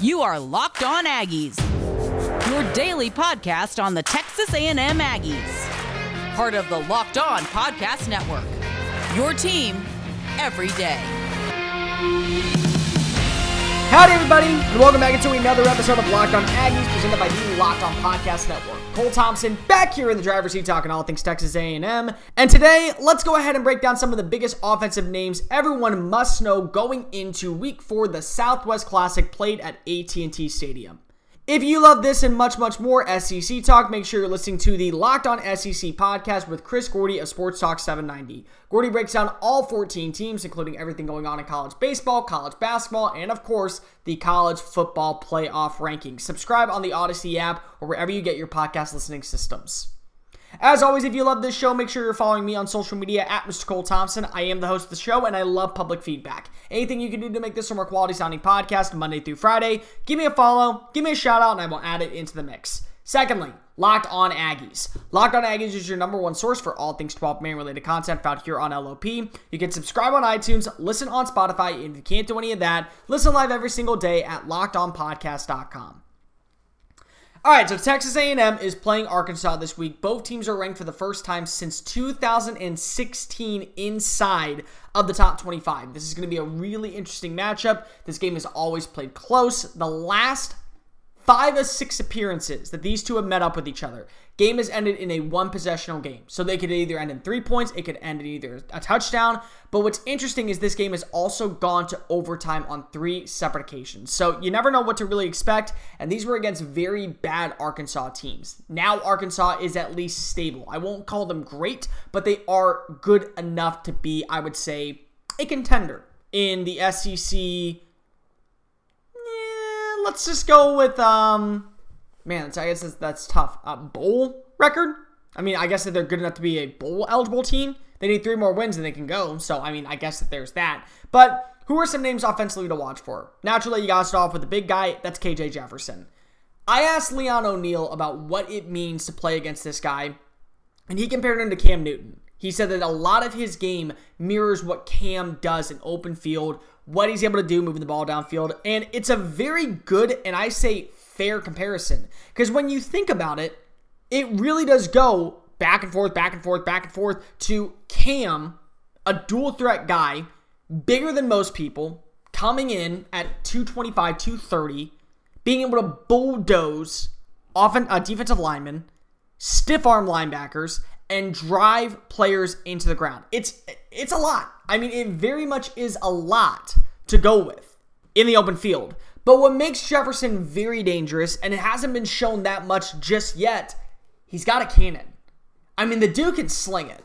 You are Locked On Aggies, your daily podcast on the Texas A&M Aggies. Part of the Locked On Podcast Network. Your team every day. Howdy, everybody, and welcome back into another episode of Locked On Aggies, presented by the Locked On Podcast Network. Cole Thompson back here in the driver's seat talking all things Texas A&M. And today, let's go ahead and break down some of the biggest offensive names everyone must know going into Week Four, the Southwest Classic played at AT&T Stadium. If you love this and much, much more SEC talk, make sure you're listening to the Locked On SEC podcast with Chris Gordy of Sports Talk 790. Gordy breaks down all 14 teams, including everything going on in college baseball, college basketball, and of course, the college football playoff rankings. Subscribe on the Audacy app or wherever you get your podcast listening systems. As always, if you love this show, make sure you're following me on social media at Mr. Cole Thompson. I am the host of the show and I love public feedback. Anything you can do to make this a more quality sounding podcast Monday through Friday, give me a follow, give me a shout out, and I will add it into the mix. Secondly, Locked On Aggies. Locked On Aggies is your number one source for all things 12 man related content found here on LOP. You can subscribe on iTunes, listen on Spotify, and if you can't do any of that, listen live every single day at lockedonpodcast.com. All right, so Texas A&M is playing Arkansas this week. Both teams are ranked for the first time since 2016 inside of the top 25. This is going to be a really interesting matchup. This game is always played close. The last five or six appearances that these two have met up with each other. Game has ended in a one possessional game. So they could either end in three points, it could end in either a touchdown. But what's interesting is this game has also gone to overtime on three separate occasions. So you never know what to really expect. And these were against very bad Arkansas teams. Now Arkansas is at least stable. I won't call them great, but they are good enough to be, I would say, a contender in the SEC let's just go with um, man. I guess that's, that's tough. Uh, bowl record. I mean, I guess that they're good enough to be a bowl eligible team. They need three more wins and they can go. So I mean, I guess that there's that. But who are some names offensively to watch for? Naturally, you got to start off with the big guy. That's KJ Jefferson. I asked Leon O'Neal about what it means to play against this guy, and he compared him to Cam Newton. He said that a lot of his game mirrors what Cam does in open field, what he's able to do moving the ball downfield. And it's a very good and I say fair comparison. Because when you think about it, it really does go back and forth, back and forth, back and forth to Cam, a dual threat guy, bigger than most people, coming in at 225, 230, being able to bulldoze often a defensive lineman, stiff arm linebackers, and drive players into the ground. It's it's a lot. I mean, it very much is a lot to go with in the open field. But what makes Jefferson very dangerous, and it hasn't been shown that much just yet, he's got a cannon. I mean, the dude can sling it.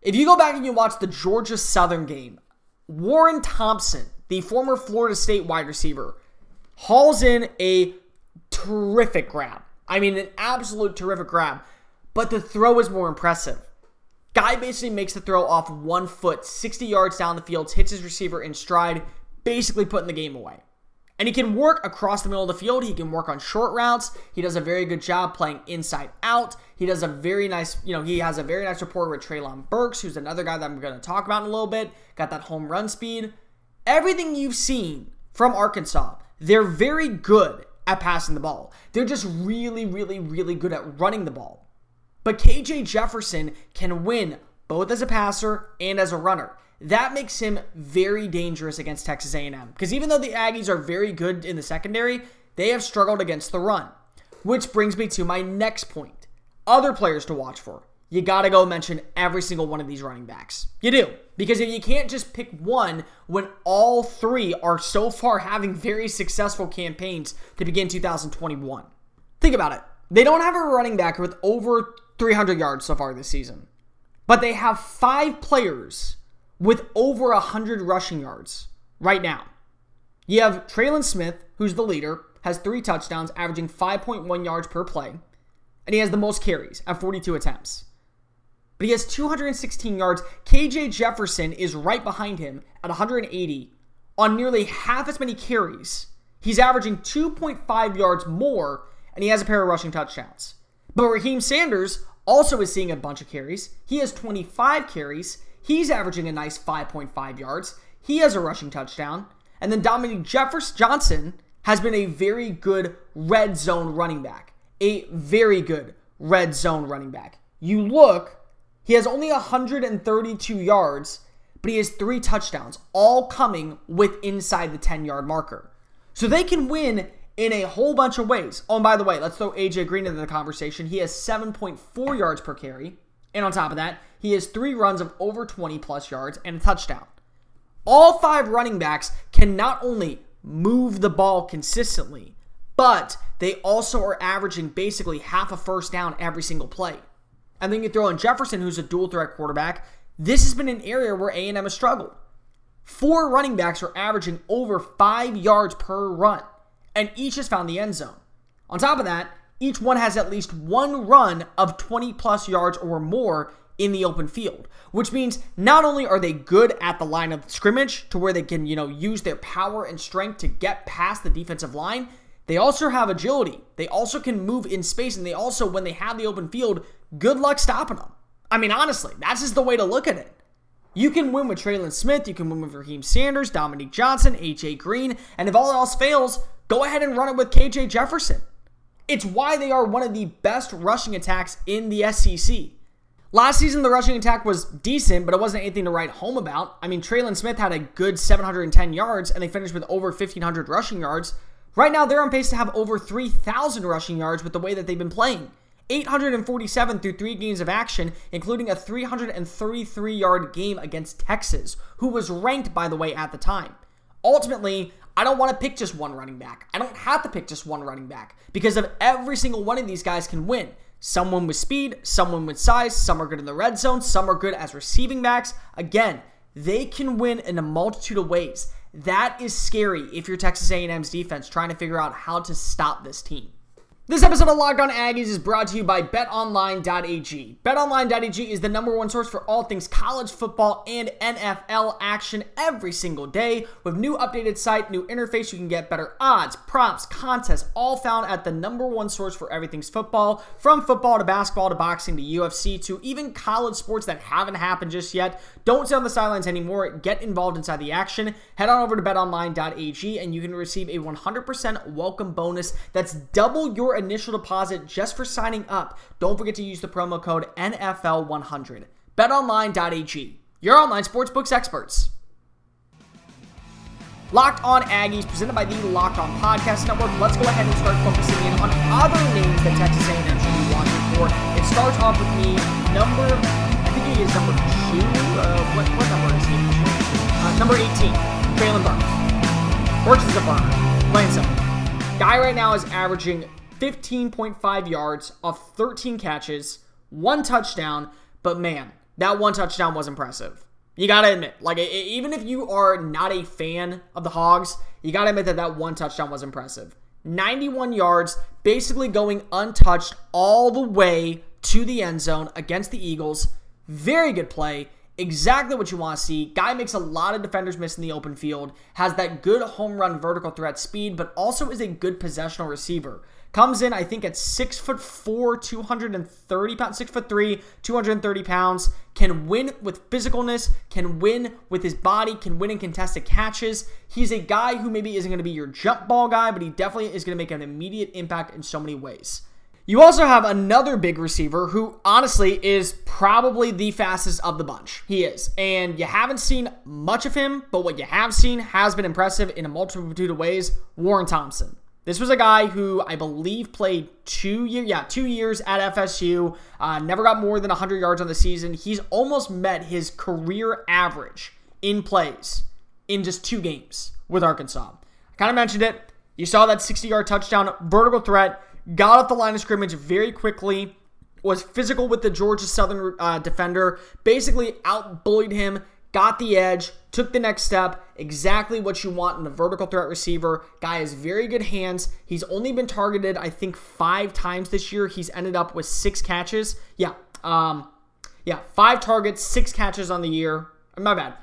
If you go back and you watch the Georgia Southern game, Warren Thompson, the former Florida State wide receiver, hauls in a terrific grab. I mean, an absolute terrific grab but the throw is more impressive. Guy basically makes the throw off one foot, 60 yards down the field, hits his receiver in stride, basically putting the game away. And he can work across the middle of the field. He can work on short routes. He does a very good job playing inside out. He does a very nice, you know, he has a very nice rapport with Treylon Burks, who's another guy that I'm going to talk about in a little bit. Got that home run speed. Everything you've seen from Arkansas, they're very good at passing the ball. They're just really, really, really good at running the ball. But KJ Jefferson can win both as a passer and as a runner. That makes him very dangerous against Texas A&M because even though the Aggies are very good in the secondary, they have struggled against the run. Which brings me to my next point. Other players to watch for. You got to go mention every single one of these running backs. You do. Because if you can't just pick one when all three are so far having very successful campaigns to begin 2021. Think about it. They don't have a running back with over 300 yards so far this season. But they have five players with over 100 rushing yards right now. You have Trelon Smith, who's the leader, has three touchdowns, averaging 5.1 yards per play, and he has the most carries at 42 attempts. But he has 216 yards. KJ Jefferson is right behind him at 180 on nearly half as many carries. He's averaging 2.5 yards more, and he has a pair of rushing touchdowns. But Raheim Sanders also is seeing a bunch of carries. He has 25 carries. He's averaging a nice 5.5 yards. He has a rushing touchdown. And then Dominique Jeffers Johnson has been a very good red zone running back. A very good red zone running back. You look, he has only 132 yards, but he has three touchdowns, all coming with inside the 10 yard marker. So they can win in a whole bunch of ways. Oh, and by the way, let's throw AJ Green into the conversation. He has 7.4 yards per carry. And on top of that, he has three runs of over 20 plus yards and a touchdown. All five running backs can not only move the ball consistently, but they also are averaging basically half a first down every single play. And then you throw in Jefferson, who's a dual threat quarterback. This has been an area where A&M has struggled. Four running backs are averaging over five yards per run, and each has found the end zone. On top of that, each one has at least one run of 20 plus yards or more in the open field, which means not only are they good at the line of scrimmage to where they can, you know, use their power and strength to get past the defensive line, they also have agility. They also can move in space, and they also, when they have the open field, good luck stopping them. I mean, honestly, that's just the way to look at it. You can win with Trelon Smith, you can win with Raheim Sanders, Dominique Johnson, AJ Green, and if all else fails, go ahead and run it with KJ Jefferson. It's why they are one of the best rushing attacks in the SEC. Last season, the rushing attack was decent, but it wasn't anything to write home about. I mean, Trelon Smith had a good 710 yards, and they finished with over 1,500 rushing yards. Right now, they're on pace to have over 3,000 rushing yards with the way that they've been playing. 847 through three games of action, including a 333 yard game against Texas, who was ranked, by the way, at the time. Ultimately, I don't want to pick just one running back. I don't have to pick just one running back because of every single one of these guys can win. Someone with speed, someone with size, some are good in the red zone, some are good as receiving backs. Again, they can win in a multitude of ways. That is scary if you're Texas A&M's defense trying to figure out how to stop this team. This episode of Locked On Aggies is brought to you by BetOnline.ag. BetOnline.ag is the number one source for all things college football and NFL action every single day. With new updated site, new interface, you can get better odds, props, contests, all found at the number one source for everything's football, from football to basketball to boxing to UFC to even college sports that haven't happened just yet. Don't sit on the sidelines anymore. Get involved inside the action. Head on over to BetOnline.ag and you can receive a 100% welcome bonus that's double your initial deposit just for signing up. Don't forget to use the promo code NFL100. BetOnline.ag, your online sportsbooks experts. Locked On Aggies, presented by the Locked On Podcast Network. Let's go ahead and start focusing in on other names that Texas A&M should be watching for. It starts off with me, number, I think he is number two. Uh, what, what number is he? Uh, number 18, Treylon Burks. Burks is a burner. Plain simple. Guy right now is averaging 15.5 yards off 13 catches, one touchdown, but man, that one touchdown was impressive. You gotta admit, like, even if you are not a fan of the Hogs, you gotta admit that that one touchdown was impressive. 91 yards, basically going untouched all the way to the end zone against the Eagles. Very good play. Exactly what you want to see. Guy makes a lot of defenders miss in the open field, has that good home run vertical threat speed, but also is a good possessional receiver. Comes in, I think, at six foot four, 230 pounds, six foot three, 230 pounds. Can win with physicalness, can win with his body, can win in contested catches. He's a guy who maybe isn't going to be your jump ball guy, but he definitely is going to make an immediate impact in so many ways. You also have another big receiver who honestly is probably the fastest of the bunch. He is. And you haven't seen much of him, but what you have seen has been impressive in a multitude of ways. Warren Thompson. This was a guy who I believe played two years, yeah, two years at FSU. Uh, never got more than 100 yards on the season. He's almost met his career average in plays in just two games with Arkansas. I kind of mentioned it. You saw that 60-yard touchdown, vertical threat, got off the line of scrimmage very quickly, was physical with the Georgia Southern uh, defender, basically outbullied him, got the edge, took the next step. Exactly what you want in a vertical threat receiver. Guy has very good hands. He's only been targeted, I think, five times this year. He's ended up with six catches. Yeah, um, yeah, five targets, six catches on the year. My bad.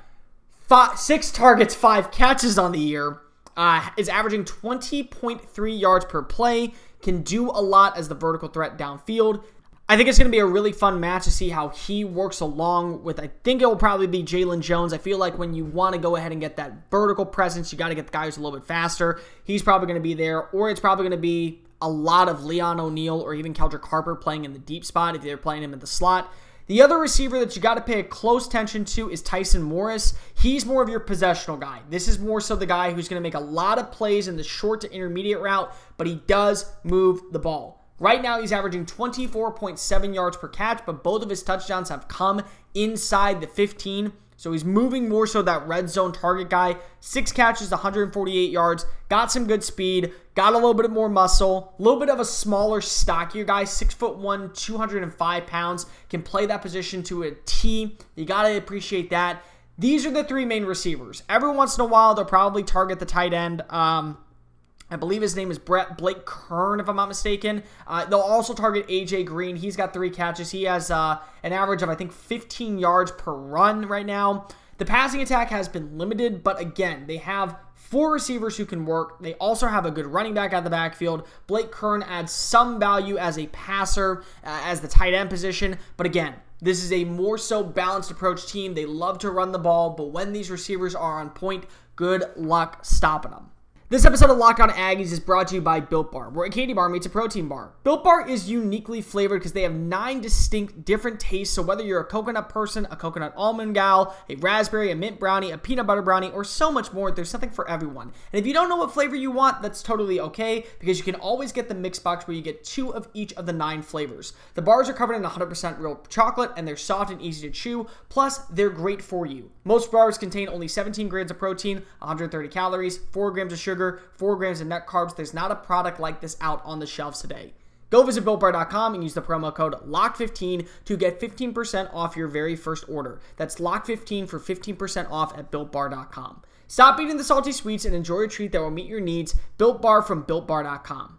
Five, six targets, five catches on the year. Uh, is averaging 20.3 yards per play. Can do a lot as the vertical threat downfield. I think it's going to be a really fun match to see how he works along with. I think it will probably be Jaylon Jones. I feel like when you want to go ahead and get that vertical presence, you got to get the guy who's a little bit faster. He's probably going to be there, or it's probably going to be a lot of Leon O'Neal or even Keldrick Harper playing in the deep spot if they're playing him in the slot. The other receiver that you got to pay close attention to is Tyson Morris. He's more of your possessional guy. This is more so the guy who's going to make a lot of plays in the short to intermediate route, but he does move the ball. Right now, he's averaging 24.7 yards per catch, but both of his touchdowns have come inside the 15. So he's moving more so that red zone target guy. Six catches, 148 yards. Got some good speed. Got a little bit more muscle. A little bit of a smaller, stockier guy. Six foot one, 205 pounds. Can play that position to a T. You gotta appreciate that. These are the three main receivers. Every once in a while, they'll probably target the tight end. Um, I believe his name is Brett Blake Kern, if I'm not mistaken. Uh, they'll also target AJ Green. He's got three catches. He has uh, an average of I think 15 yards per run right now. The passing attack has been limited, but again, they have four receivers who can work. They also have a good running back out the backfield. Blake Kern adds some value as a passer, uh, as the tight end position, but again, this is a more so balanced approach team. They love to run the ball, but when these receivers are on point, good luck stopping them. This episode of Locked On Aggies is brought to you by Built Bar, where a candy bar meets a protein bar. Built Bar is uniquely flavored because they have nine distinct different tastes. So whether you're a coconut person, a coconut almond gal, a raspberry, a mint brownie, a peanut butter brownie, or so much more, there's something for everyone. And if you don't know what flavor you want, that's totally okay because you can always get the mix box where you get two of each of the nine flavors. The bars are covered in 100% real chocolate and they're soft and easy to chew. Plus, they're great for you. Most bars contain only 17 grams of protein, 130 calories, 4 grams of sugar sugar, 4 grams of net carbs. There's not a product like this out on the shelves today. Go visit BuiltBar.com and use the promo code LOCK15 to get 15% off your very first order. That's LOCK15 for 15% off at BuiltBar.com. Stop eating the salty sweets and enjoy a treat that will meet your needs. Built Bar from BuiltBar.com.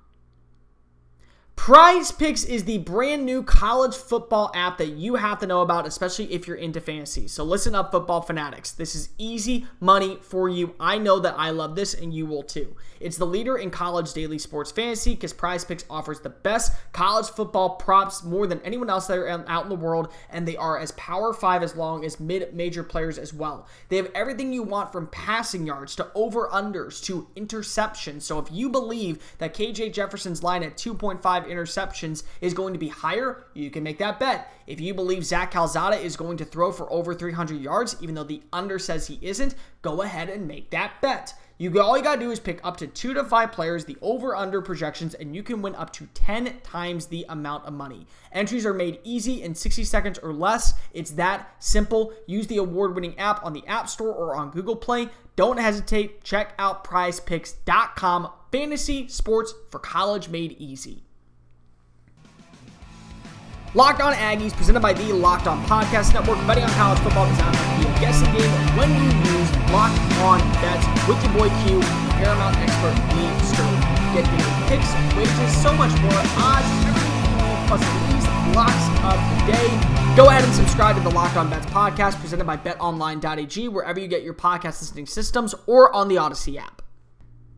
PrizePicks is the brand new college football app that you have to know about, especially if you're into fantasy. So listen up, football fanatics. This is easy money for you. I know that I love this and you will too. It's the leader in college daily sports fantasy because PrizePicks offers the best college football props more than anyone else that are out in the world, and they are as power five as long as mid major players as well. They have everything you want from passing yards to over unders to interceptions. So if you believe that KJ Jefferson's line at 2.5 interceptions is going to be higher, you can make that bet. If you believe Zach Calzada is going to throw for over 300 yards, even though the under says he isn't, go ahead and make that bet. You all you gotta do is pick up to two to five players, the over/under projections, and you can win up to 10 times the amount of money. Entries are made easy in 60 seconds or less. It's that simple. Use the award-winning app on the App Store or on Google Play. Don't hesitate. Check out PrizePicks.com. Fantasy sports for college made easy. Locked On Aggies, presented by the Locked On Podcast Network. Betting on college football have to be guessing game when you use Locked On Bets with your boy Q, Paramount expert Lee Sterling. Get your picks, wages, so much more, odds, everything plus these locks of the day. Go ahead and subscribe to the Locked On Bets podcast presented by BetOnline.ag wherever you get your podcast listening systems or on the Audacy app.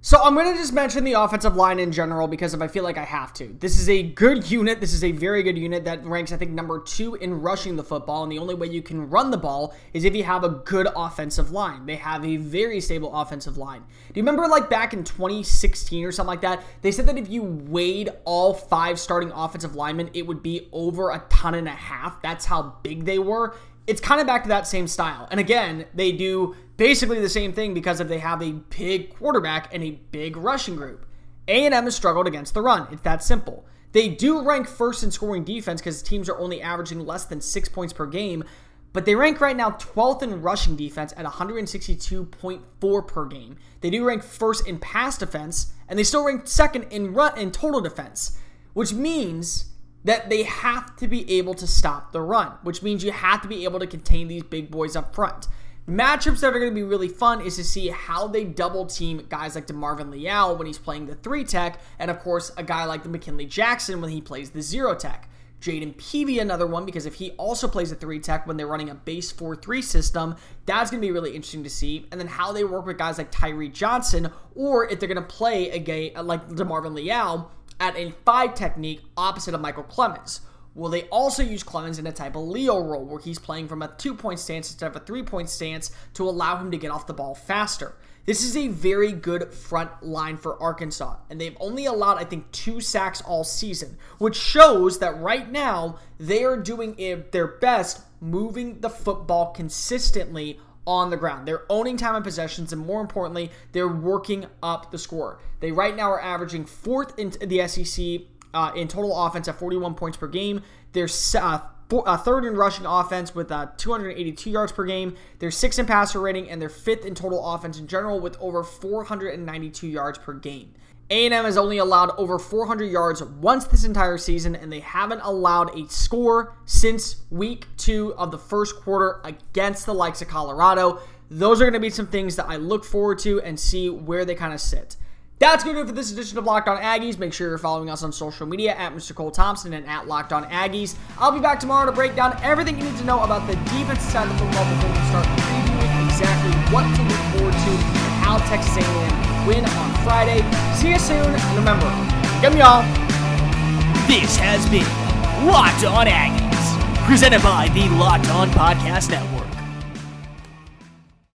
So I'm going to just mention the offensive line in general because if I feel like I have to. This is a good unit. This is a very good unit that ranks, I think, number two in rushing the football. And the only way you can run the ball is if you have a good offensive line. They have a very stable offensive line. Do you remember, like, back in 2016 or something like that? They said that if you weighed all five starting offensive linemen, it would be over a ton and a half. That's how big they were it's kind of back to that same style. And again, they do basically the same thing because if they have a big quarterback and a big rushing group. A&M has struggled against the run. It's that simple. They do rank first in scoring defense because teams are only averaging less than six points per game, but they rank right now 12th in rushing defense at 162.4 per game. They do rank first in pass defense, and they still rank second in run in total defense, which means that they have to be able to stop the run, which means you have to be able to contain these big boys up front. Matchups that are going to be really fun is to see how they double team guys like DeMarvin Leal when he's playing the three tech, and of course, a guy like the McKinley Jackson when he plays the zero tech. Jayden Peevy, another one, because if he also plays a three tech when they're running a base 4 3 system, that's going to be really interesting to see. And then how they work with guys like Tyree Johnson, or if they're going to play a guy like DeMarvin Leal at a five technique opposite of Micheal Clemons. Will they also use Clemens in a type of Leo role where he's playing from a two point stance instead of a three point stance to allow him to get off the ball faster? This is a very good front line for Arkansas, and they've only allowed, I think, two sacks all season, which shows that right now they are doing their best moving the football consistently on the ground. They're owning time and possessions, and more importantly, they're working up the score. They right now are averaging fourth in the SEC uh, in total offense at 41 points per game. They're uh, uh, third in rushing offense with uh, 282 yards per game. They're sixth in passer rating, and they're fifth in total offense in general with over 492 yards per game. A&M has only allowed over 400 yards once this entire season, and they haven't allowed a score since week two of the first quarter against the likes of Colorado. Those are going to be some things that I look forward to and see where they kind of sit. That's going to do it for this edition of Locked On Aggies. Make sure you're following us on social media at Mr. Cole Thompson and at Locked On Aggies. I'll be back tomorrow to break down everything you need to know about the defensive side of the football before we start previewing exactly what to look forward to and how Texas A&M win on Friday. See you soon, and remember, give me all. This has been Locked On Aggies, presented by the Locked On Podcast Network.